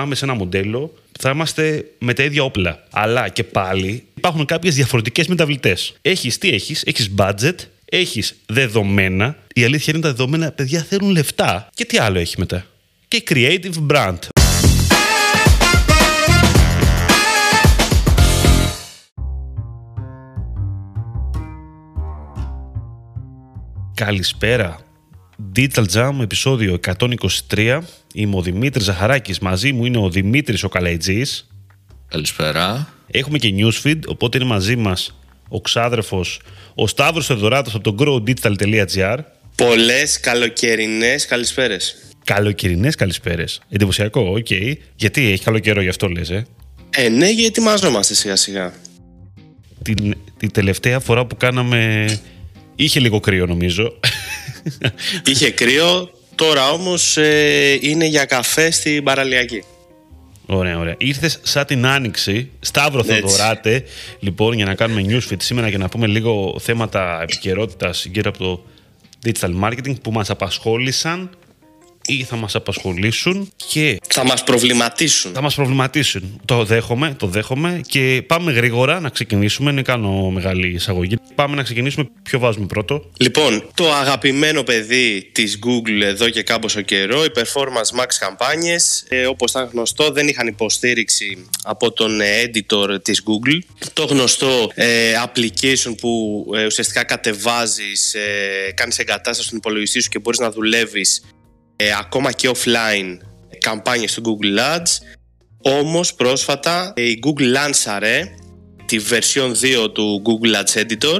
πάμε σε ένα μοντέλο, θα είμαστε με τα ίδια όπλα. Αλλά και πάλι υπάρχουν κάποιες διαφορετικές μεταβλητές. Έχεις τι έχεις, έχεις budget, έχεις δεδομένα. Η αλήθεια είναι τα δεδομένα, παιδιά, θέλουν λεφτά. Και τι άλλο έχει μετά; Και creative brand. Καλησπέρα. Digital Jam, επεισόδιο 123. Είμαι ο Δημήτρης Ζαχαράκης. Μαζί μου είναι ο Δημήτρης ο Καλαϊτζής. Καλησπέρα. Έχουμε και newsfeed, οπότε είναι μαζί μας ο ξάδερφος, ο Σταύρος Θεοδωράτος από το growdigital.gr. Πολλές καλοκαιρινές καλησπέρες. Καλοκαιρινές καλησπέρες. Εντυπωσιακό, οκ. Γιατί έχει καλό καιρό γι' αυτό λες, ε; Ε, ναι, γιατί ετοιμαζόμαστε σιγά σιγά. Την, την τελευταία φορά που κάναμε είχε λίγο κρύο νομίζω. Είχε κρύο, τώρα όμως ε, είναι για καφέ στην παραλιακή. Ωραία, ωραία. Ήρθες σαν την άνοιξη. Σταύρο Έτσι. Θοδωράτε, λοιπόν, για να κάνουμε newsfeed σήμερα και να πούμε λίγο θέματα επικαιρότητας γύρω από το digital marketing που μας απασχόλησαν ή θα μας απασχολήσουν και Θα μας προβληματίσουν. θα μας προβληματίσουν. Το δέχομαι, το δέχομαι και πάμε γρήγορα να ξεκινήσουμε. Δεν κάνω μεγάλη εισαγωγή. Πάμε να ξεκινήσουμε. Ποιο βάζουμε πρώτο; Λοιπόν, το αγαπημένο παιδί της Google εδώ και κάμποσο καιρό, οι Performance Max καμπάνιες, ε, όπως ήταν γνωστό, δεν είχαν υποστήριξη από τον ε, editor της Google. Το γνωστό ε, application που ε, ουσιαστικά κατεβάζεις, ε, κάνεις εγκατάσταση στον υπολογιστή σου και μπορείς να δουλεύεις ε, ακόμα και offline καμπάνιες του Google Ads. Όμως πρόσφατα ε, η Google λάνσαρε τη version 2 του Google Ads Editor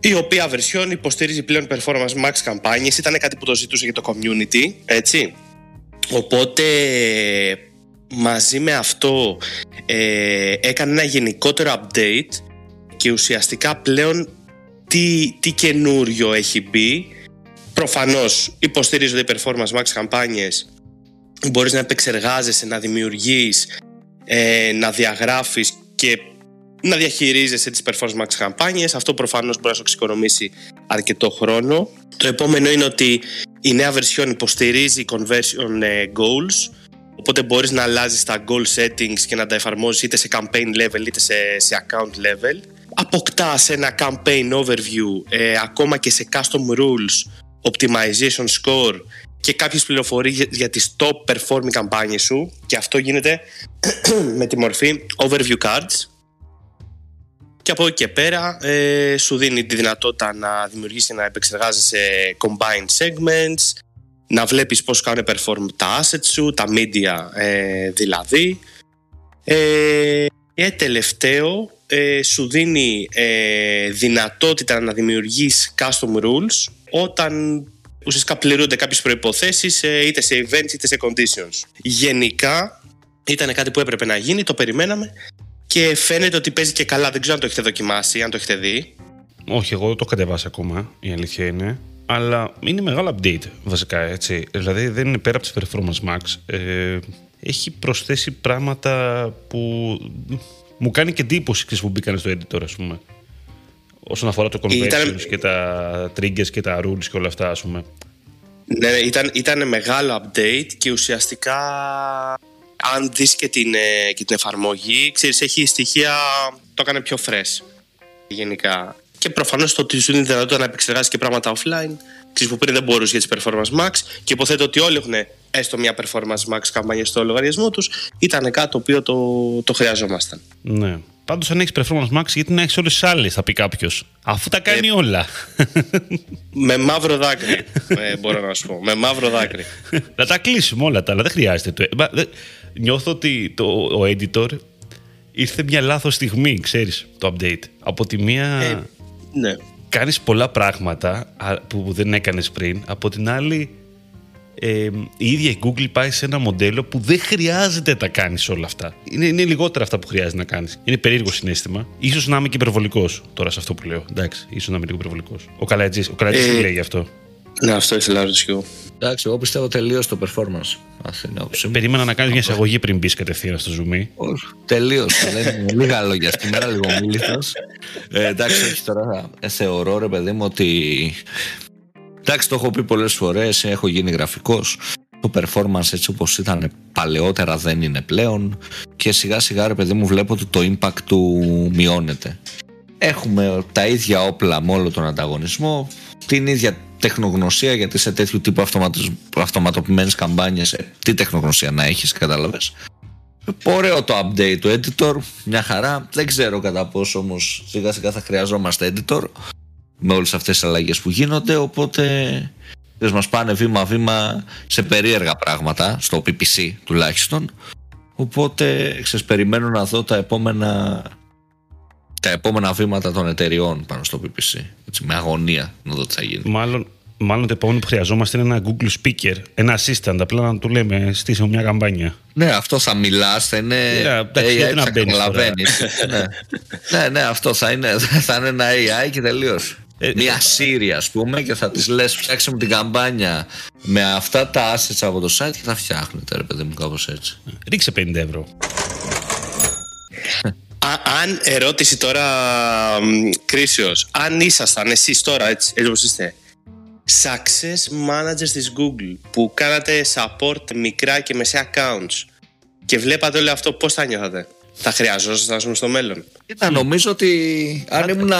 η οποία version υποστηρίζει πλέον Performance Max καμπάνιες. Ήταν κάτι που το ζητούσε για το community έτσι. Οπότε μαζί με αυτό ε, έκανε ένα γενικότερο update και ουσιαστικά πλέον τι, τι καινούριο έχει μπει προφανώς υποστηρίζονται οι Performance Max καμπάνιες μπορείς να επεξεργάζεσαι, να δημιουργείς ε, να διαγράφεις και να διαχειρίζεσαι τις Performance Max καμπάνιες. Αυτό προφανώς μπορεί να σου εξοικονομήσει αρκετό χρόνο. Το επόμενο είναι ότι η νέα version υποστηρίζει conversion ε, goals οπότε μπορείς να αλλάζεις τα goal settings και να τα εφαρμόζεις είτε σε campaign level είτε σε, σε account level. Αποκτάς ένα campaign overview ε, ακόμα και σε custom rules, optimization score και κάποιες πληροφορίες για τις top performing καμπάνιες σου. Και αυτό γίνεται με τη μορφή overview cards. Και από εκεί και πέρα ε, σου δίνει τη δυνατότητα να δημιουργήσεις και να επεξεργάζεσαι combined segments να βλέπεις πώς κάνουν perform τα assets σου, τα media ε, δηλαδή. Ε, και τελευταίο ε, σου δίνει ε, δυνατότητα να δημιουργείς custom rules όταν ουσιαστικά πληρούνται κάποιες προϋποθέσεις ε, είτε σε events είτε σε conditions. Γενικά ήταν κάτι που έπρεπε να γίνει, το περιμέναμε και φαίνεται ότι παίζει και καλά. Δεν ξέρω αν το έχετε δοκιμάσει, αν το έχετε δει. Όχι, εγώ δεν το έχω κατεβάσει ακόμα, η αλήθεια είναι. Αλλά είναι μεγάλο update βασικά έτσι. Δηλαδή δεν είναι πέρα από τις Performance Max. Ε, έχει προσθέσει πράγματα που μου κάνει και εντύπωση ξέρεις, που μπήκαν στο editor, ας πούμε. Όσον αφορά το conversions Ήταν- και τα triggers και τα rules και όλα αυτά, ας πούμε. Ναι, ήταν, ήταν μεγάλο update και ουσιαστικά αν δεις και την, ε, και την εφαρμογή, ξέρεις, έχει στοιχεία, το έκανε πιο fresh γενικά. Και προφανώς το ότι σου δίνει τη δυνατότητα να επεξεργάσεις και πράγματα offline, ξέρεις που πριν δεν μπορούσες για τις Performance Max και υποθέτω ότι όλοι έχουν έστω μια Performance Max καμπάνια στο λογαριασμό τους, ήταν κάτι το οποίο το, το χρειαζόμασταν. Ναι. Πάντως αν έχεις Performance Max, γιατί να έχεις όλες τις άλλες, θα πει κάποιος. Αφού τα κάνει όλα. Με μαύρο δάκρυ, ε, μπορώ να σου πω. Με μαύρο δάκρυ. να τα κλείσουμε όλα τα άλλα, δεν χρειάζεται. Το... Μα, δεν- Νιώθω ότι το, ο editor ήρθε μια λάθος στιγμή, ξέρεις, το update. Από τη μία Ε, ναι. κάνεις πολλά πράγματα α, που δεν έκανες πριν. Από την άλλη, ε, η ίδια η Google πάει σε ένα μοντέλο που δεν χρειάζεται να τα κάνεις όλα αυτά. Είναι, είναι λιγότερα αυτά που χρειάζεται να κάνεις. Είναι περίεργο συνέστημα. Ίσως να είμαι και υπερβολικός τώρα σε αυτό που λέω. Εντάξει, ίσως να είμαι λίγο υπερβολικός. Ο Καλατζής, ο Καλατζής Ε, τι λέει γι' αυτό. Ναι, αυτό ήθελα να ρωτήσω κι εγώ. Εντάξει, εγώ πιστεύω τελείως το performance. Αυτή είναι η άποψή μου. Περίμενα να κάνεις μια εισαγωγή πριν μπεις κατευθείαν στο Zoom. Όχι, Τελείως. λίγα λόγια σήμερα, λίγο μίληθο. Ε, εντάξει, όχι τώρα. ε, θεωρώ ρε παιδί μου ότι. Εντάξει, το έχω πει πολλές φορές, έχω γίνει γραφικός. το performance έτσι όπως ήταν παλαιότερα δεν είναι πλέον και σιγά σιγά ρε παιδί μου βλέπω ότι το impact του μειώνεται. Έχουμε τα ίδια όπλα με όλο τον ανταγωνισμό, την ίδια τεχνογνωσία γιατί σε τέτοιου τύπου αυτοματοποιημένες καμπάνιες ε, τι τεχνογνωσία να έχεις κατάλαβες Ωραίο το update του editor, μια χαρά. Δεν ξέρω κατά πόσο όμως σιγά σιγά θα χρειαζόμαστε editor με όλες αυτές τις αλλαγές που γίνονται. Οπότε μας πάνε βήμα-βήμα σε περίεργα πράγματα, στο PPC τουλάχιστον. Οπότε ξέρεις, περιμένω να δω τα επόμενα, τα επόμενα βήματα των εταιριών πάνω στο PPC. Έτσι, με αγωνία να δω τι θα γίνει. Μάλλον Μάλλον το επόμενο που χρειαζόμαστε είναι ένα Google Speaker, ένα assistant. Απλά να του λέμε στήσε μια καμπάνια. Ναι, αυτό θα μιλάς, θα είναι. Yeah, ναι, AI, θα καταλαβαίνεις. ναι. ναι, ναι, αυτό θα είναι, θα είναι ένα AI και τελείως. Ε, μια Siri, ας πούμε, και θα της λες: Φτιάξε μου την καμπάνια με αυτά τα assets από το site και θα φτιάχνετε, ρε παιδί μου, κάπως έτσι. Ρίξε 50 ευρώ. αν ερώτηση τώρα κρίσεως, αν ήσασταν εσείς τώρα έτσι, έτσι όπως είστε, success managers της Google που κάνατε support μικρά και μεσαία accounts και βλέπατε όλο αυτό πώς θα νιώθατε; Θα χρειαζόσασταν στο μέλλον. Κοίτα, νομίζω ότι αν ήμουν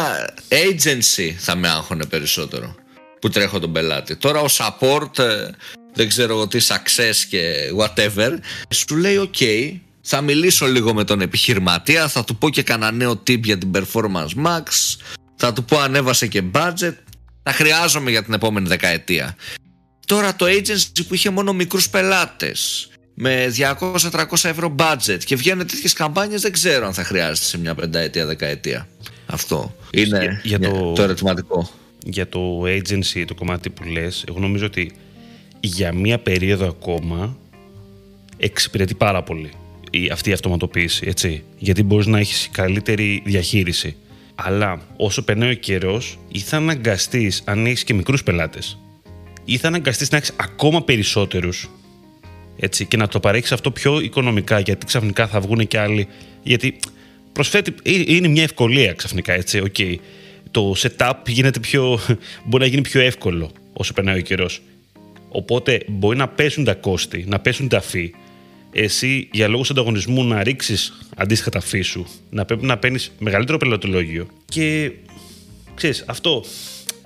agency θα με άγχωνε περισσότερο που τρέχω τον πελάτη. Τώρα ο support, ε, δεν ξέρω τι success και whatever, σου λέει ok, θα μιλήσω λίγο με τον επιχειρηματία, θα του πω και κανένα νέο tip για την performance max, θα του πω ανέβασε και budget, τα χρειάζομαι για την επόμενη δεκαετία. Τώρα το agency που είχε μόνο μικρούς πελάτες με 200-300 ευρώ budget και βγαίνουν τέτοιες καμπάνιες δεν ξέρω αν θα χρειάζεται σε μια πενταετία, δεκαετία. Αυτό είναι για, το, το ερωτηματικό. Για το agency, το κομμάτι που λες, εγώ νομίζω ότι για μια περίοδο ακόμα εξυπηρετεί πάρα πολύ αυτή η αυτοματοποίηση, έτσι. Γιατί μπορείς να έχεις καλύτερη διαχείριση. Αλλά όσο περνάει ο καιρός, ή θα αναγκαστείς, αν έχεις και μικρούς πελάτες, ή θα αναγκαστείς να έχεις ακόμα περισσότερους έτσι, και να το παρέχεις αυτό πιο οικονομικά, γιατί ξαφνικά θα βγουν και άλλοι. Γιατί προσφέρει, είναι μια ευκολία ξαφνικά, έτσι. Okay. Το setup γίνεται πιο, μπορεί να γίνει πιο εύκολο όσο περνάει ο καιρός. Οπότε μπορεί να πέσουν τα κόστη, να πέσουν τα φύ, εσύ για λόγους ανταγωνισμού να ρίξεις αντίστοιχα τα φύ σου, να πρέπει να παίρνεις μεγαλύτερο πελατολόγιο. Και ξέρεις, αυτό,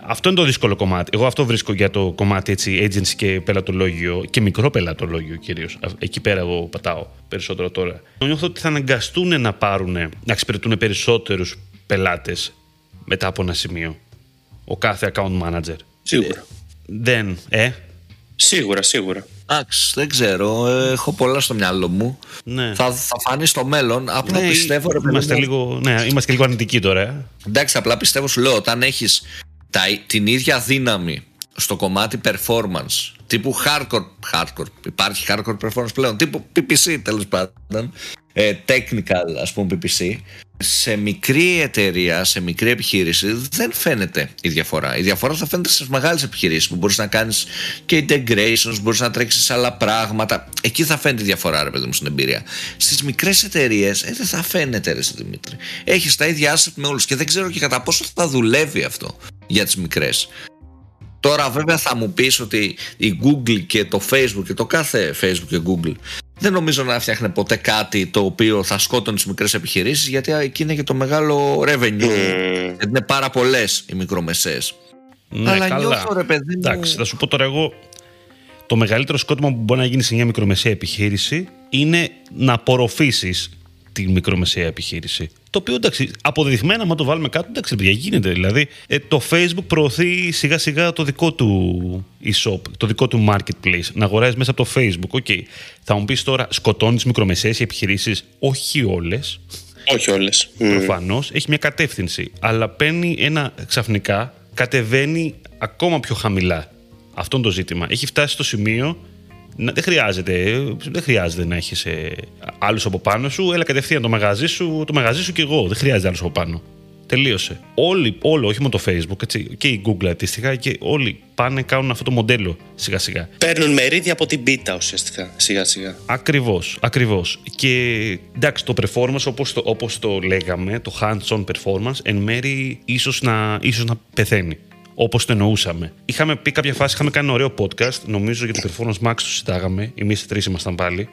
αυτό είναι το δύσκολο κομμάτι. Εγώ αυτό βρίσκω για το κομμάτι έτσι, agency και πελατολόγιο και μικρό πελατολόγιο κυρίως. Εκεί πέρα εγώ πατάω περισσότερο τώρα. Νιώθω ότι θα αναγκαστούν να πάρουν, να εξυπηρετούν περισσότερους πελάτες μετά από ένα σημείο. Ο κάθε account manager. Σίγουρα. Δεν, ε; Σίγουρα, σίγουρα. Εντάξει, δεν ξέρω. Έχω πολλά στο μυαλό μου. Ναι. Θα, θα φανεί στο μέλλον. Απλά ναι, πιστεύω. Ρε, είμαστε, λίγο, ναι, είμαστε λίγο αρνητικοί τώρα. Ε. Εντάξει, απλά πιστεύω, σου λέω, όταν έχεις την ίδια δύναμη στο κομμάτι performance τύπου hardcore, hardcore υπάρχει hardcore performance πλέον τύπου PPC τέλος πάντων ε, technical ας πούμε PPC σε μικρή εταιρεία, σε μικρή επιχείρηση δεν φαίνεται η διαφορά. Η διαφορά θα φαίνεται στις μεγάλες επιχειρήσεις που μπορείς να κάνεις και integrations, μπορείς να τρέξεις άλλα πράγματα. Εκεί θα φαίνεται η διαφορά, ρε παιδί μου, στην εμπειρία. Στις μικρές εταιρείες ε, δεν θα φαίνεται, ρε Δημήτρη. Έχεις τα ίδια asset με όλους και δεν ξέρω και κατά πόσο θα δουλεύει αυτό για τις μικρές. Τώρα βέβαια θα μου πεις ότι η Google και το Facebook και το κάθε Facebook και Google δεν νομίζω να φτιάχνει ποτέ κάτι το οποίο θα σκότωνε τις μικρές επιχειρήσεις, γιατί εκεί είναι και το μεγάλο revenue. Mm. Γιατί είναι πάρα πολλές οι μικρομεσαίες. Ναι, Αλλά καλά. νιώθω ρε παιδί μου. Εντάξει, θα σου πω τώρα εγώ. Το μεγαλύτερο σκότωμα που μπορεί να γίνει σε μια μικρομεσαία επιχείρηση είναι να απορροφήσεις τη μικρομεσαία επιχείρηση. Το οποίο εντάξει, αποδεδειγμένα, άμα το βάλουμε κάτω, εντάξει, παιδιά, γίνεται. Δηλαδή, ε, το Facebook προωθεί σιγά σιγά το δικό του e-shop, το δικό του marketplace, να αγοράζει μέσα από το Facebook. OK. Okay. Θα μου πεις τώρα, σκοτώνεις μικρομεσαίες επιχειρήσεις, όχι όλες. Όχι όλες. Προφανώς έχει μια κατεύθυνση. Αλλά παίρνει ένα ξαφνικά, κατεβαίνει ακόμα πιο χαμηλά. Αυτό είναι το ζήτημα. Έχει φτάσει στο σημείο δεν χρειάζεται, δεν χρειάζεται να έχεις ε, άλλους από πάνω σου. Έλα κατευθείαν το μαγαζί σου, το μαγαζί σου και εγώ. Δεν χρειάζεται άλλους από πάνω. Τελείωσε. Όλοι, όλο, όχι μόνο το Facebook, έτσι, και η Google αντίστοιχα, και όλοι πάνε κάνουν αυτό το μοντέλο σιγά σιγά. Παίρνουν μερίδια από την πίτα ουσιαστικά σιγά σιγά. Ακριβώς, ακριβώς. Και εντάξει, το performance όπως το, όπως το λέγαμε, το hands-on performance, εν μέρει ίσως να, ίσως να πεθαίνει όπως το εννοούσαμε. Είχαμε πει κάποια φάση, είχαμε κάνει ένα ωραίο podcast, νομίζω για το Performance Max το συζητάγαμε. Εμεί τρεις ήμασταν πάλι.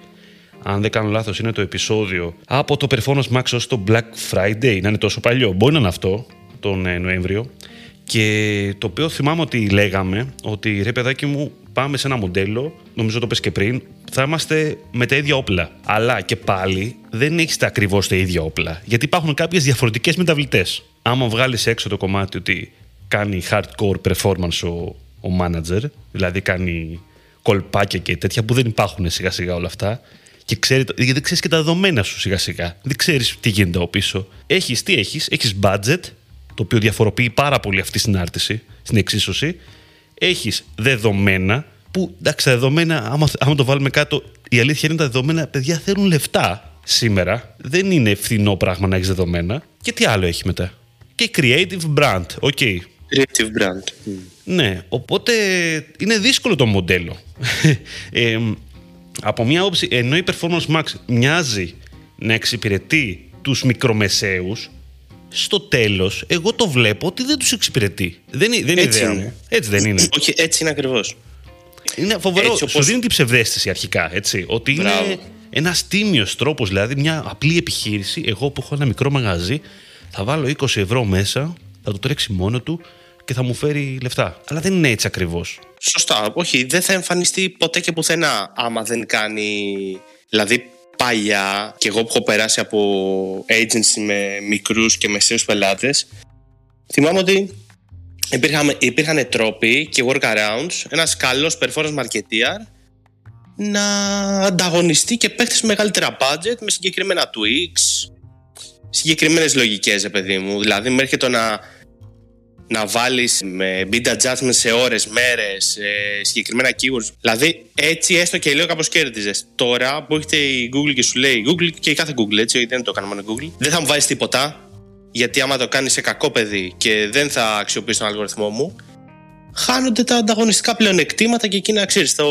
Αν δεν κάνω λάθος, είναι το επεισόδιο από το Performance Max ως το Black Friday. Να είναι τόσο παλιό. Μπορεί να είναι αυτό, τον ε, Νοέμβριο. Και το οποίο θυμάμαι ότι λέγαμε ότι ρε παιδάκι μου, πάμε σε ένα μοντέλο, νομίζω το πες και πριν, θα είμαστε με τα ίδια όπλα. Αλλά και πάλι δεν έχει τα ακριβώς τα ίδια όπλα. Γιατί υπάρχουν κάποιες διαφορετικές μεταβλητές. Άμα βγάλεις έξω το κομμάτι ότι κάνει hardcore performance ο, ο manager, δηλαδή κάνει κολπάκια και τέτοια που δεν υπάρχουν σιγά σιγά όλα αυτά, και ξέρει, γιατί δεν ξέρεις και τα δεδομένα σου σιγά σιγά. Δεν ξέρεις τι γίνεται από πίσω. Έχεις τι έχεις, έχεις budget, το οποίο διαφοροποιεί πάρα πολύ αυτή στην άρτηση, στην εξίσωση. Έχεις δεδομένα, που εντάξει, τα δεδομένα, άμα, άμα το βάλουμε κάτω, η αλήθεια είναι τα δεδομένα, παιδιά θέλουν λεφτά σήμερα. Δεν είναι φθηνό πράγμα να έχεις δεδομένα. Και τι άλλο έχει μετά; Και creative brand, OK. Okay. Creative brand. Ναι, οπότε είναι δύσκολο το μοντέλο. ε, από μια όψη, ενώ η Performance Max μοιάζει να εξυπηρετεί τους μικρομεσαίους, στο τέλος εγώ το βλέπω ότι δεν τους εξυπηρετεί. Δεν, δεν είναι Έτσι ιδέα είναι. μου. Έτσι δεν είναι. Όχι, έτσι είναι ακριβώς. Είναι φοβερό. Έτσι όπως- Σου δίνει την ψευδαίσθηση αρχικά, έτσι. Ότι είναι Μπράβο. ένας τίμιος τρόπος, δηλαδή μια απλή επιχείρηση. Εγώ που έχω ένα μικρό μαγαζί, θα βάλω 20 ευρώ μέσα, θα το τρέξει μόνο του και θα μου φέρει λεφτά. Αλλά δεν είναι έτσι ακριβώς. Σωστά. Όχι, δεν θα εμφανιστεί ποτέ και πουθενά άμα δεν κάνει. Δηλαδή, παλιά, και εγώ που έχω περάσει από agency με μικρούς και μεσαίους πελάτες, θυμάμαι ότι υπήρχαν, υπήρχαν τρόποι και workarounds, ένας καλός performance marketeer να ανταγωνιστεί και παίχτε με μεγαλύτερα budget με συγκεκριμένα tweaks, συγκεκριμένες λογικές, παιδί μου. Δηλαδή, μέχρι το να να βάλεις με bid adjustment σε ώρες, μέρες, συγκεκριμένα keywords. Δηλαδή, έτσι έστω και λίγο κάπως κέρδιζες. Τώρα που έχετε η Google και σου λέει Google και η κάθε Google, έτσι, γιατί δεν το έκανε μόνο η Google, δεν θα μου βάζει τίποτα. Γιατί άμα το κάνεις σε κακό παιδί και δεν θα αξιοποιήσει τον αλγοριθμό μου, χάνονται τα ανταγωνιστικά πλεονεκτήματα και εκεί να ξέρεις το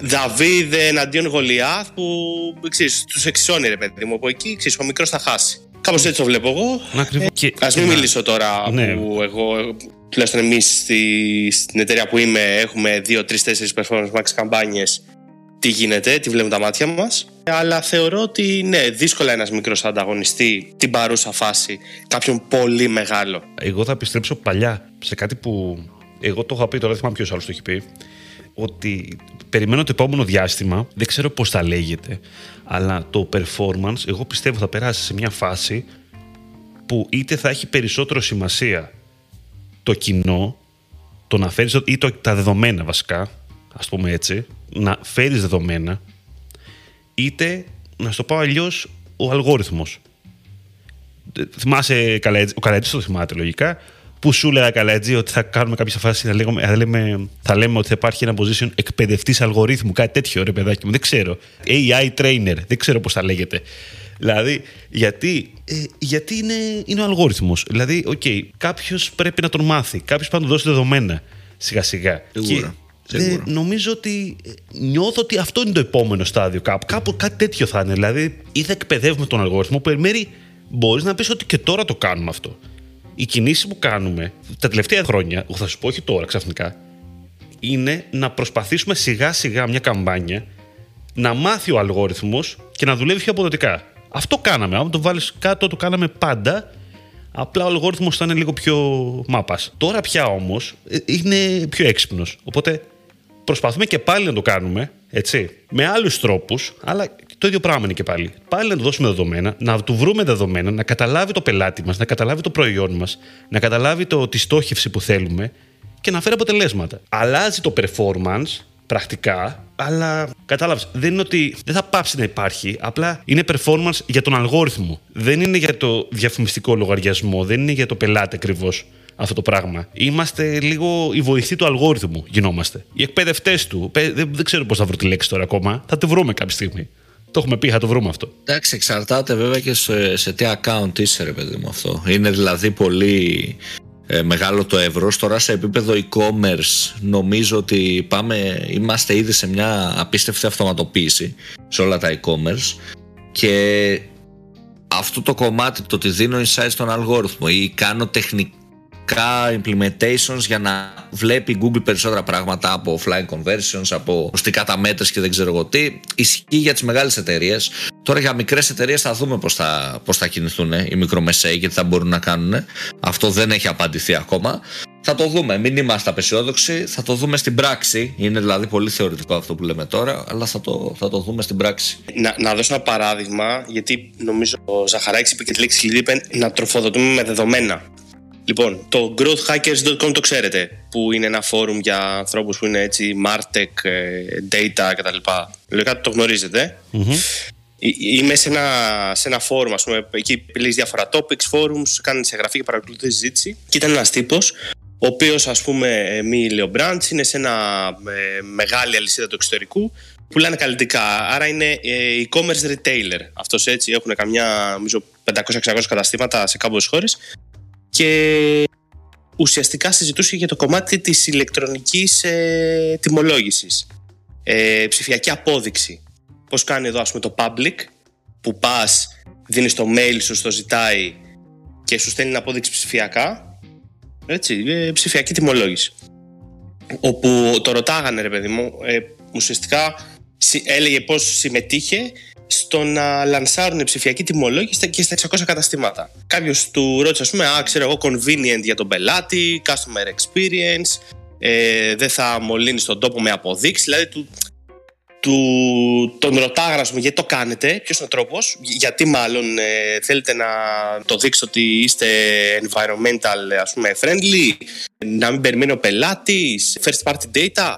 Δαβίδ εναντίον Γολιάθ που ξέρεις, τους εξισώνει ρε παιδί μου. Από εκεί ξέρεις, ο μικρός θα χάσει. Κάπως έτσι το βλέπω εγώ. Ακριβώς. Και- Α μην να- μιλήσω τώρα Ναι. που εγώ, τουλάχιστον εμείς στη, στην εταιρεία που είμαι, έχουμε 2, 3, 4 performance max καμπάνιες. Τι γίνεται, τι βλέπουν τα μάτια μας. Αλλά θεωρώ ότι ναι, δύσκολα ένας μικρός ανταγωνιστή την παρούσα φάση κάποιον πολύ μεγάλο. Εγώ θα επιστρέψω παλιά σε κάτι που εγώ το είχα πει, τώρα δεν θυμάμαι ποιος άλλος το έχει πει. Ότι περιμένω το επόμενο διάστημα, δεν ξέρω πώς θα λέγεται, αλλά το performance, εγώ πιστεύω θα περάσει σε μια φάση που είτε θα έχει περισσότερο σημασία το κοινό, το να φέρεις, ή το, τα δεδομένα βασικά, ας πούμε έτσι, να φέρεις δεδομένα, είτε, να σου το πω αλλιώς ο αλγόριθμος. Θυμάσαι, Καλαετζή- ο Καλατζή το θυμάται λογικά, που σου έλεγα Καλατζή ότι θα κάνουμε κάποια φάση, θα, λέγουμε, θα, λέμε, θα λέμε ότι θα υπάρχει ένα position εκπαιδευτής αλγορίθμου, κάτι τέτοιο ρε παιδάκι μου, δεν ξέρω. AI trainer, δεν ξέρω πώς θα λέγεται. Δηλαδή, γιατί, ε, γιατί είναι, είναι ο αλγόριθμος. Δηλαδή, OK, okay, κάποιος πρέπει να τον μάθει, κάποιος πρέπει να του δώσει δεδομένα σιγά σιγά. Σίγουρα, Και, σίγουρα. ε, νομίζω ότι ε, νιώθω ότι αυτό είναι το επόμενο στάδιο κάπου. Κάπου κάτι τέτοιο θα είναι. Δηλαδή, ή θα εκπαιδεύουμε τον αλγόριθμο που εν μέρει μπορείς να πεις ότι και τώρα το κάνουμε αυτό. Οι κινήσεις που κάνουμε τα τελευταία χρόνια, εγώ θα σου πω όχι τώρα ξαφνικά, είναι να προσπαθήσουμε σιγά σιγά μια καμπάνια να μάθει ο αλγόριθμος και να δουλεύει πιο αποδοτικά. Αυτό κάναμε. Αν το βάλεις κάτω, το κάναμε πάντα. Απλά ο αλγόριθμος θα είναι λίγο πιο μάπας. Τώρα πια όμως ε, είναι πιο έξυπνος. Οπότε προσπαθούμε και πάλι να το κάνουμε, έτσι, με άλλους τρόπους, αλλά το ίδιο πράγμα είναι και πάλι. Πάλι να του δώσουμε δεδομένα, να του βρούμε δεδομένα, να καταλάβει το πελάτη μας, να καταλάβει το προϊόν μας, να καταλάβει το, τη στόχευση που θέλουμε και να φέρει αποτελέσματα. Αλλάζει το performance πρακτικά, αλλά κατάλαβες. Δεν είναι ότι δεν θα πάψει να υπάρχει. Απλά είναι performance για τον αλγόριθμο. Δεν είναι για το διαφημιστικό λογαριασμό. Δεν είναι για το πελάτη ακριβώς αυτό το πράγμα. Είμαστε λίγο οι βοηθοί του αλγόριθμου, γινόμαστε. Οι εκπαιδευτές του. Πε- Δεν, δεν ξέρω πώς θα βρω τη λέξη τώρα ακόμα. Θα τη βρούμε κάποια στιγμή. Το έχουμε πει, θα το βρούμε αυτό. Εντάξει, εξαρτάται βέβαια και σε, σε τι account είσαι, ρε παιδί μου αυτό. Είναι δηλαδή πολύ ε, μεγάλο το ευρώ. Τώρα σε επίπεδο e-commerce νομίζω ότι πάμε, είμαστε ήδη σε μια απίστευτη αυτοματοποίηση σε όλα τα e-commerce και αυτό το κομμάτι το ότι δίνω insight στον αλγόριθμο ή κάνω τεχνικ, μερικά implementations για να βλέπει η Google περισσότερα πράγματα από offline conversions, από ουστικά τα μέτρες και δεν ξέρω εγώ τι. Ισχύει για τις μεγάλες εταιρείες. Τώρα για μικρές εταιρείες θα δούμε πώς θα, πώς θα κινηθούν οι μικρομεσαίοι και τι θα μπορούν να κάνουν. Αυτό δεν έχει απαντηθεί ακόμα. Θα το δούμε. Μην είμαστε απεσιόδοξοι. Θα το δούμε στην πράξη. Είναι δηλαδή πολύ θεωρητικό αυτό που λέμε τώρα, αλλά θα το, θα το δούμε στην πράξη. Να, να δώσω ένα παράδειγμα, γιατί νομίζω ο Ζαχαράκης είπε και τη λέξη κλειδί, να τροφοδοτούμε με δεδομένα. Λοιπόν, το growthhackers.com το ξέρετε, που είναι ένα φόρουμ για ανθρώπους που είναι έτσι Martech, ε, data κτλ. Λογικά το γνωρίζετε. Mm-hmm. Είμαι σε ένα, σε ένα φόρουμ, ας πούμε, εκεί λύσει διάφορα topics, forums, κάνει σε γραφή και παρακολουθεί συζήτηση. Και ήταν ένας τύπος, ο οποίος, ας πούμε, μη λέει ο είναι σε ένα ε, μεγάλη αλυσίδα του εξωτερικού, πουλάνε καλλιτικά. Άρα είναι ε, e-commerce retailer. Αυτός έτσι, έχουν καμιά, νομίζω, 500-600 καταστήματα σε κάποιες χώρες και ουσιαστικά συζητούσε για το κομμάτι της ηλεκτρονικής ε, τιμολόγησης. Ε, ψηφιακή απόδειξη. Πώς κάνει εδώ ας πούμε το public που πας, δίνεις το mail σου, το ζητάει και σου στέλνει απόδειξη ψηφιακά. Έτσι, ε, ψηφιακή τιμολόγηση. Όπου το ρωτάγανε ρε παιδί μου, ε, ουσιαστικά έλεγε πώς συμμετείχε στο να λανσάρουν ψηφιακή τιμολόγηση και στα 600 καταστήματα. Κάποιος του ρώτησε, ας πούμε, Α, ξέρω εγώ, convenient για τον πελάτη, customer experience, ε, δεν θα μολύνει τον τόπο με αποδείξεις. Δηλαδή, του, του, τον ρωτάγανε, πούμε, γιατί το κάνετε, ποιος είναι ο τρόπος, γιατί μάλλον ε, θέλετε να το δείξετε ότι είστε environmental ας πούμε, friendly, να μην περιμένει ο πελάτης, first party data.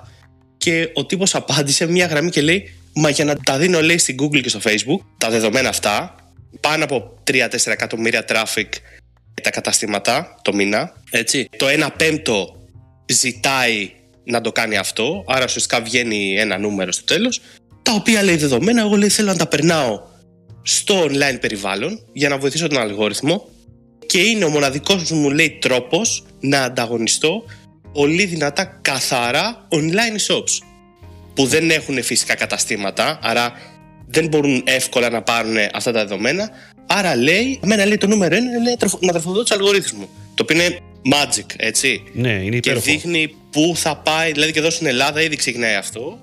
Και ο τύπος απάντησε μια γραμμή και λέει Μα για να τα δίνω λέει στην Google και στο Facebook τα δεδομένα αυτά, πάνω από 3-4 εκατομμύρια traffic τα καταστήματα το μήνα, έτσι. Το 1 πέμπτο ζητάει να το κάνει αυτό, άρα ουσιαστικά βγαίνει ένα νούμερο στο τέλος, τα οποία λέει δεδομένα, εγώ λέει θέλω να τα περνάω στο online περιβάλλον για να βοηθήσω τον αλγόριθμο και είναι ο μοναδικός μου λέει τρόπος να ανταγωνιστώ πολύ δυνατά καθαρά online shops που δεν έχουν φυσικά καταστήματα, άρα δεν μπορούν εύκολα να πάρουν αυτά τα δεδομένα. Άρα λέει, εμένα λέει το νούμερο είναι λέει, να τροφοδοτήσω αλγορίθμου. Το οποίο είναι magic, έτσι. Ναι, είναι υπέροχο. Και δείχνει πού θα πάει, δηλαδή και εδώ στην Ελλάδα ήδη ξεκινάει αυτό.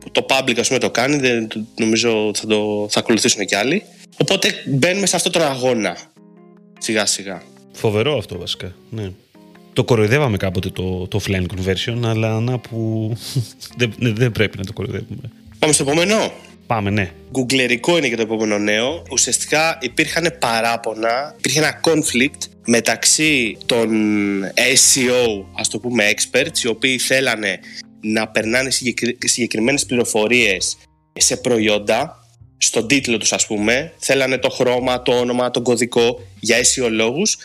Που το public, ας πούμε, το κάνει, δεν, νομίζω θα, το, θα ακολουθήσουν κι άλλοι. Οπότε μπαίνουμε σε αυτόν τον αγώνα. Σιγά σιγά. Φοβερό αυτό βασικά. Ναι. Το κοροϊδεύαμε κάποτε το, το offline conversion, αλλά να που δεν, δεν πρέπει να το κοροϊδεύουμε. Πάμε στο επόμενο; Πάμε, ναι. Γκουγκλερικό είναι και το επόμενο νέο. Ουσιαστικά υπήρχαν παράπονα, υπήρχε ένα conflict μεταξύ των SEO, ας το πούμε experts, οι οποίοι θέλανε να περνάνε συγκεκριμένες πληροφορίες σε προϊόντα, στον τίτλο τους ας πούμε, θέλανε το χρώμα, το όνομα, τον κωδικό για SEO λόγους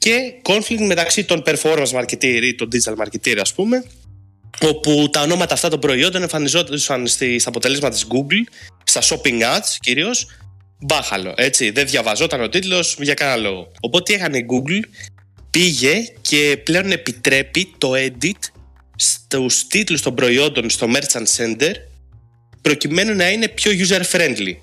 και conflict μεταξύ των performance marketer ή των digital marketer ας πούμε όπου τα ονόματα αυτά των προϊόντων εμφανιζόταν στα αποτελέσματα της Google στα shopping ads κυρίως μπάχαλο, έτσι, δεν διαβαζόταν ο τίτλος για κανένα λόγο. Οπότε τι έκανε η Google, πήγε και πλέον επιτρέπει το edit στους τίτλους των προϊόντων στο Merchant Center προκειμένου να είναι πιο user friendly.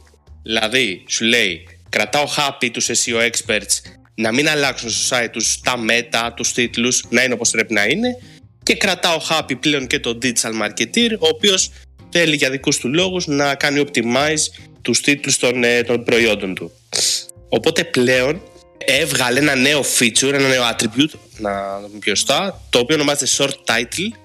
Δηλαδή, σου λέει, κρατάω happy τους SEO experts να μην αλλάξουν στο site τους τα μέτα, τους τίτλους, να είναι όπως πρέπει να είναι και κρατάω happy πλέον και το digital marketer, ο οποίος θέλει για δικούς του λόγους να κάνει optimize τους τίτλους των, ε, των προϊόντων του. Οπότε πλέον έβγαλε ένα νέο feature, ένα νέο attribute, να το πούμε πιο σωστά, το οποίο ονομάζεται short title,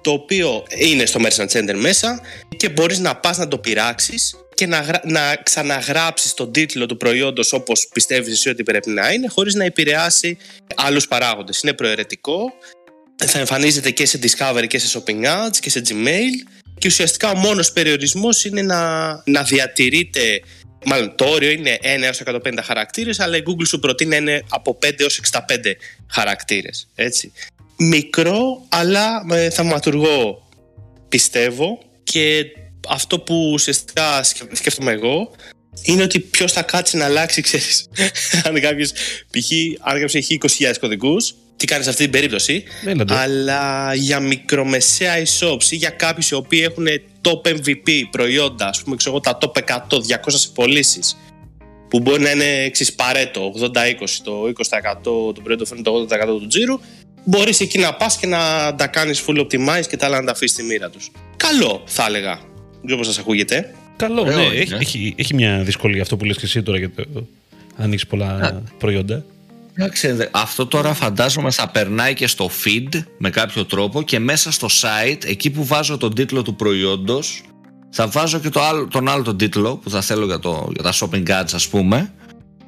το οποίο είναι στο Merchant Center μέσα και μπορείς να πας να το πειράξεις και να, να ξαναγράψεις τον τίτλο του προϊόντος όπως πιστεύεις εσύ ότι πρέπει να είναι χωρίς να επηρεάσει άλλους παράγοντες. Είναι προαιρετικό, θα εμφανίζεται και σε Discovery και σε Shopping Ads και σε Gmail και ουσιαστικά ο μόνος περιορισμός είναι να, να διατηρείται Μάλλον το όριο είναι 1 έως 150 χαρακτήρες αλλά η Google σου προτείνει να είναι από 5 έως 65 χαρακτήρες. Έτσι. Μικρό αλλά με θαυματουργό πιστεύω και αυτό που ουσιαστικά σκέφτομαι εγώ είναι ότι ποιος θα κάτσει να αλλάξει, ξέρεις. αν κάποιος π.χ. αν κάποιος έχει 20.000 κωδικούς, τι κάνει σε αυτή την περίπτωση. Αλλά για μικρομεσαία e-shops ή για κάποιους οι οποίοι έχουν top MVP προϊόντα, ας πούμε, ξέρω, τα top 100, 200 πωλήσει, που μπορεί να είναι εξή παρέτο, 80-20, το 20% του προϊόντο φέρνει το 80% του τζίρου, μπορείς εκεί να πας και να τα κάνεις full optimize και τα άλλα να τα αφήσεις στη μοίρα τους. Καλό, θα έλεγα. Δεν ξέρω πώ σας ακούγεται. Καλό, Ωραίο ναι. είναι. Έχει, έχει, έχει μια δυσκολία αυτό που λες και εσύ τώρα γιατί ανοίξεις πολλά προϊόντα. Εντάξει, δε- αυτό τώρα φαντάζομαι θα περνάει και στο feed με κάποιο τρόπο και μέσα στο site, εκεί που βάζω τον τίτλο του προϊόντος, θα βάζω και το άλλο, τον άλλο τον τίτλο που θα θέλω για, το, για τα shopping ads ας πούμε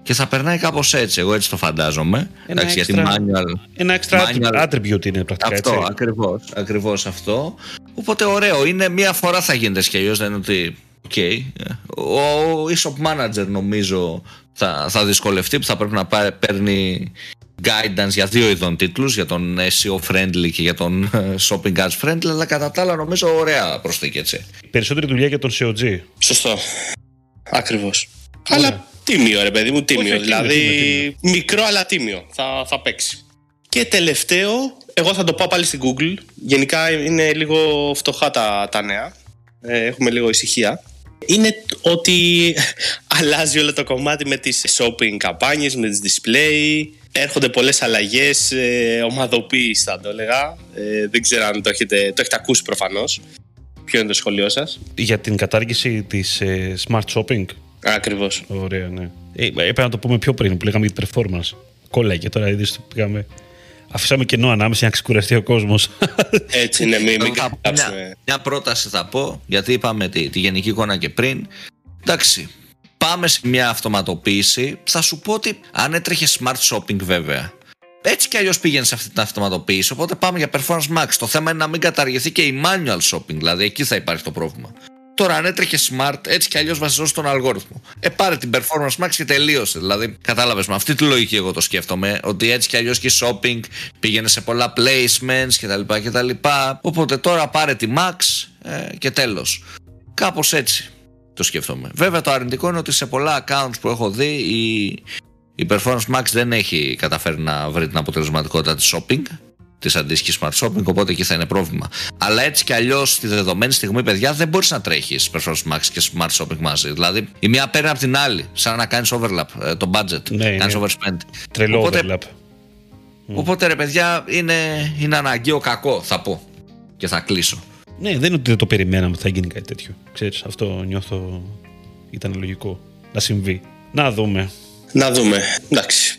και θα περνάει κάπως έτσι, εγώ έτσι το φαντάζομαι. Ένα Εντάξει, γιατί extra- manual, Ένα extra Manual. attribute είναι πρακτικά αυτό, έτσι. ακριβώς, ακριβώς αυτό. Οπότε ωραίο, είναι μία φορά θα γίνεται και αλλιώς, δεν είναι ότι... οκ. Ο e-shop manager νομίζω θα, θα δυσκολευτεί που θα πρέπει να πάρει, παίρνει guidance για δύο ειδών τίτλους, για τον SEO friendly και για τον ε, shopping ads friendly, αλλά κατά τα άλλα νομίζω ωραία προσθήκη έτσι. Περισσότερη δουλειά για τον COG. Σωστό. Ακριβώς. Αλλά τίμιο, ρε παιδί μου, τίμιο. Όχι, τίμιο, δηλαδή, τίμιο, μικρό αλλά τίμιο. Θα, θα παίξει. Και τελευταίο, εγώ θα το πάω πάλι στην Google. Γενικά είναι λίγο φτωχά τα, τα νέα. Ε, έχουμε λίγο ησυχία. Είναι ότι αλλάζει όλο το κομμάτι με τις shopping καμπάνιες, με τις display. Έρχονται πολλές αλλαγές, ε, ομαδοποίηση θα το έλεγα. Ε, δεν ξέρω αν το έχετε, το έχετε ακούσει προφανώς. Ποιο είναι το σχολείο σας; Για την κατάργηση της ε, smart shopping. Ακριβώς. Ωραία, ναι. Ε, έπρεπε να το πούμε πιο πριν που λέγαμε για την performance. Κόλλαγε τώρα, είδες το πήγαμε. Αφήσαμε κενό ανάμεσα για να ξεκουραστεί ο κόσμος. Έτσι είναι, μην, μην Θα πω κάψουμε. μια, μια πρόταση θα πω, γιατί είπαμε τη, τη γενική εικόνα και πριν. Εντάξει, πάμε σε μια αυτοματοποίηση. Θα σου πω ότι αν έτρεχε smart shopping βέβαια, έτσι κι αλλιώς πήγαινε σε αυτή την αυτοματοποίηση. Οπότε πάμε για performance max. Το θέμα είναι να μην καταργηθεί και η manual shopping, δηλαδή εκεί θα υπάρχει το πρόβλημα. Τώρα, αν έτρεχε smart, έτσι κι αλλιώς βασιζόταν στον αλγόριθμο. Ε, πάρε την performance max και τελείωσε. Δηλαδή, κατάλαβες με αυτή τη λογική, εγώ το σκέφτομαι. Ότι έτσι κι αλλιώς και η shopping πήγαινε σε πολλά placements κτλ. κτλ. Οπότε τώρα πάρε τη max ε, και τέλος. Κάπως έτσι το σκέφτομαι. Βέβαια, το αρνητικό είναι ότι σε πολλά accounts που έχω δει η, η Performance Max δεν έχει καταφέρει να βρει την αποτελεσματικότητα της shopping, της αντίστοιχης smart shopping, οπότε εκεί θα είναι πρόβλημα. Αλλά έτσι κι αλλιώς στη δεδομένη στιγμή, παιδιά, δεν μπορείς να τρέχεις Performance Max και smart shopping μαζί. Δηλαδή, η μία παίρνει από την άλλη, σαν να κάνεις overlap ε, το budget, Ναι, κάνεις ναι. overspend. Τρελό Οπότε- overlap. Οπότε ρε παιδιά, είναι, είναι αναγκαίο κακό, θα πω. Και θα κλείσω. Ναι, δεν είναι ότι δεν το περιμέναμε ότι θα γίνει κάτι τέτοιο. Ξέρεις, αυτό νιώθω ήταν λογικό να συμβεί. Να δούμε. Να δούμε. Εντάξει.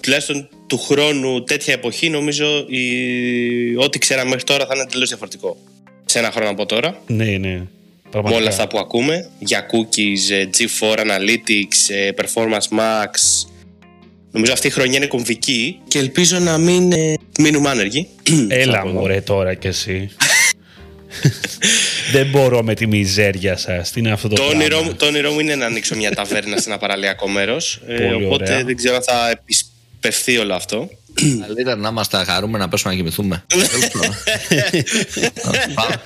Τουλάχιστον του χρόνου τέτοια εποχή νομίζω η... ό,τι ξέραμε μέχρι τώρα θα είναι τελείως διαφορετικό. Σε ένα χρόνο από τώρα. Ναι, ναι. Με Πραγματικά. όλα αυτά που ακούμε για cookies, ε, G4 Analytics, ε, Performance Max. Νομίζω αυτή η χρονιά είναι κομβική και ελπίζω να μην ε, μείνουμε άνεργοι. Έλα Θα πω εγώ. μωρέ τώρα κι εσύ. Δεν μπορώ με τη μιζέρια σας. Τι είναι αυτό το, Το πράγμα; όνειρό, μου- το όνειρό μου είναι να ανοίξω μια ταβέρνα σε ένα παραλιακό μέρος. Πολύ οπότε ωραία. δεν ξέρω αν θα επισπευθεί όλο αυτό. Καλύτερα να είμαστε χαρούμε να πέσουμε να κοιμηθούμε. Τέλος πάντων. Πάμε.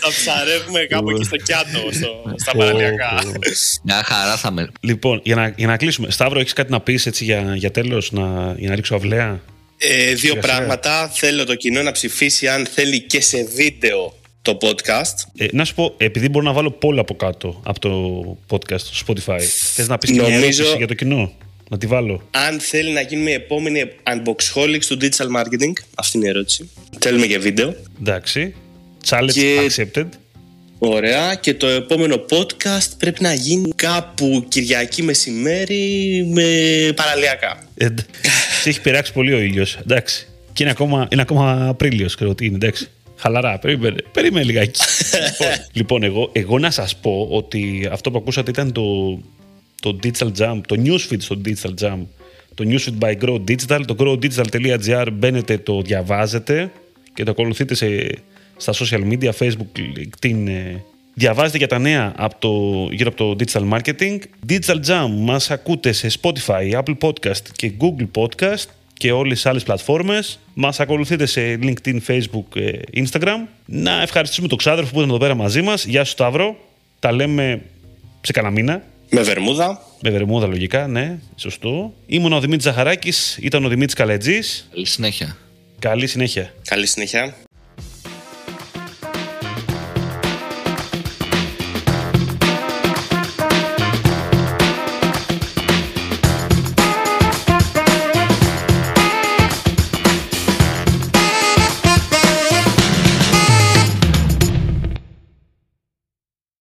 θα ψαρεύουμε κάπου εκεί στο Κιάτο, στο, στα Πω, παραλιακά. πω. Μια χαρά θα με. Λοιπόν, για να, για να κλείσουμε. Σταύρο, έχεις κάτι να πεις έτσι για, για τέλος, να, για να ρίξω αυλαία; Ε, δύο Σιγά, πράγματα. Θέλω το κοινό να ψηφίσει αν θέλει και σε βίντεο το podcast. Ε, να σου πω, επειδή μπορώ να βάλω poll από κάτω από το podcast στο Spotify, θες να πεις και μια Νομίζω- ερώτηση για το κοινό; Να τη βάλω. Αν θέλει να γίνουμε η επόμενη unboxholics του digital marketing. Αυτή είναι η ερώτηση. Θέλουμε και βίντεο. Εντάξει. Challenge Και- accepted. Ωραία. Και το επόμενο podcast πρέπει να γίνει κάπου Κυριακή μεσημέρι με παραλιακά. Ε, ντε- σε έχει περάσει πολύ ο ήλιος. Εντάξει. Και είναι ακόμα, είναι ακόμα Απρίλιος, ξέρω τι είναι. Εντάξει. Χαλαρά, περίμενε, περίμενε λιγάκι. λοιπόν, λοιπόν, εγώ, εγώ να σας πω ότι αυτό που ακούσατε ήταν το, το Digital Jam, το newsfeed στο Digital Jam. Το newsfeed by Grow Digital, το growdigital.gr μπαίνετε, το διαβάζετε και το ακολουθείτε σε, στα social media, Facebook, LinkedIn, ε, Διαβάζετε για τα νέα από το, γύρω από το digital marketing. Digital Jam μας ακούτε σε Spotify, Apple Podcast και Google Podcast και όλες τις άλλες πλατφόρμες. Μας ακολουθείτε σε LinkedIn, Facebook, ε, Instagram. Να ευχαριστήσουμε τον Ξάδερφο που ήταν εδώ πέρα μαζί μας. Γεια σου Σταύρο. Τα λέμε σε κανένα μήνα. Με βερμούδα. Με βερμούδα λογικά, ναι, σωστό. Ήμουν ο Δημήτρης Ζαχαράκης, ήταν ο Δημήτρης Καλετζής. Καλή συνέχεια. Καλή συνέχεια. Καλή συνέχεια.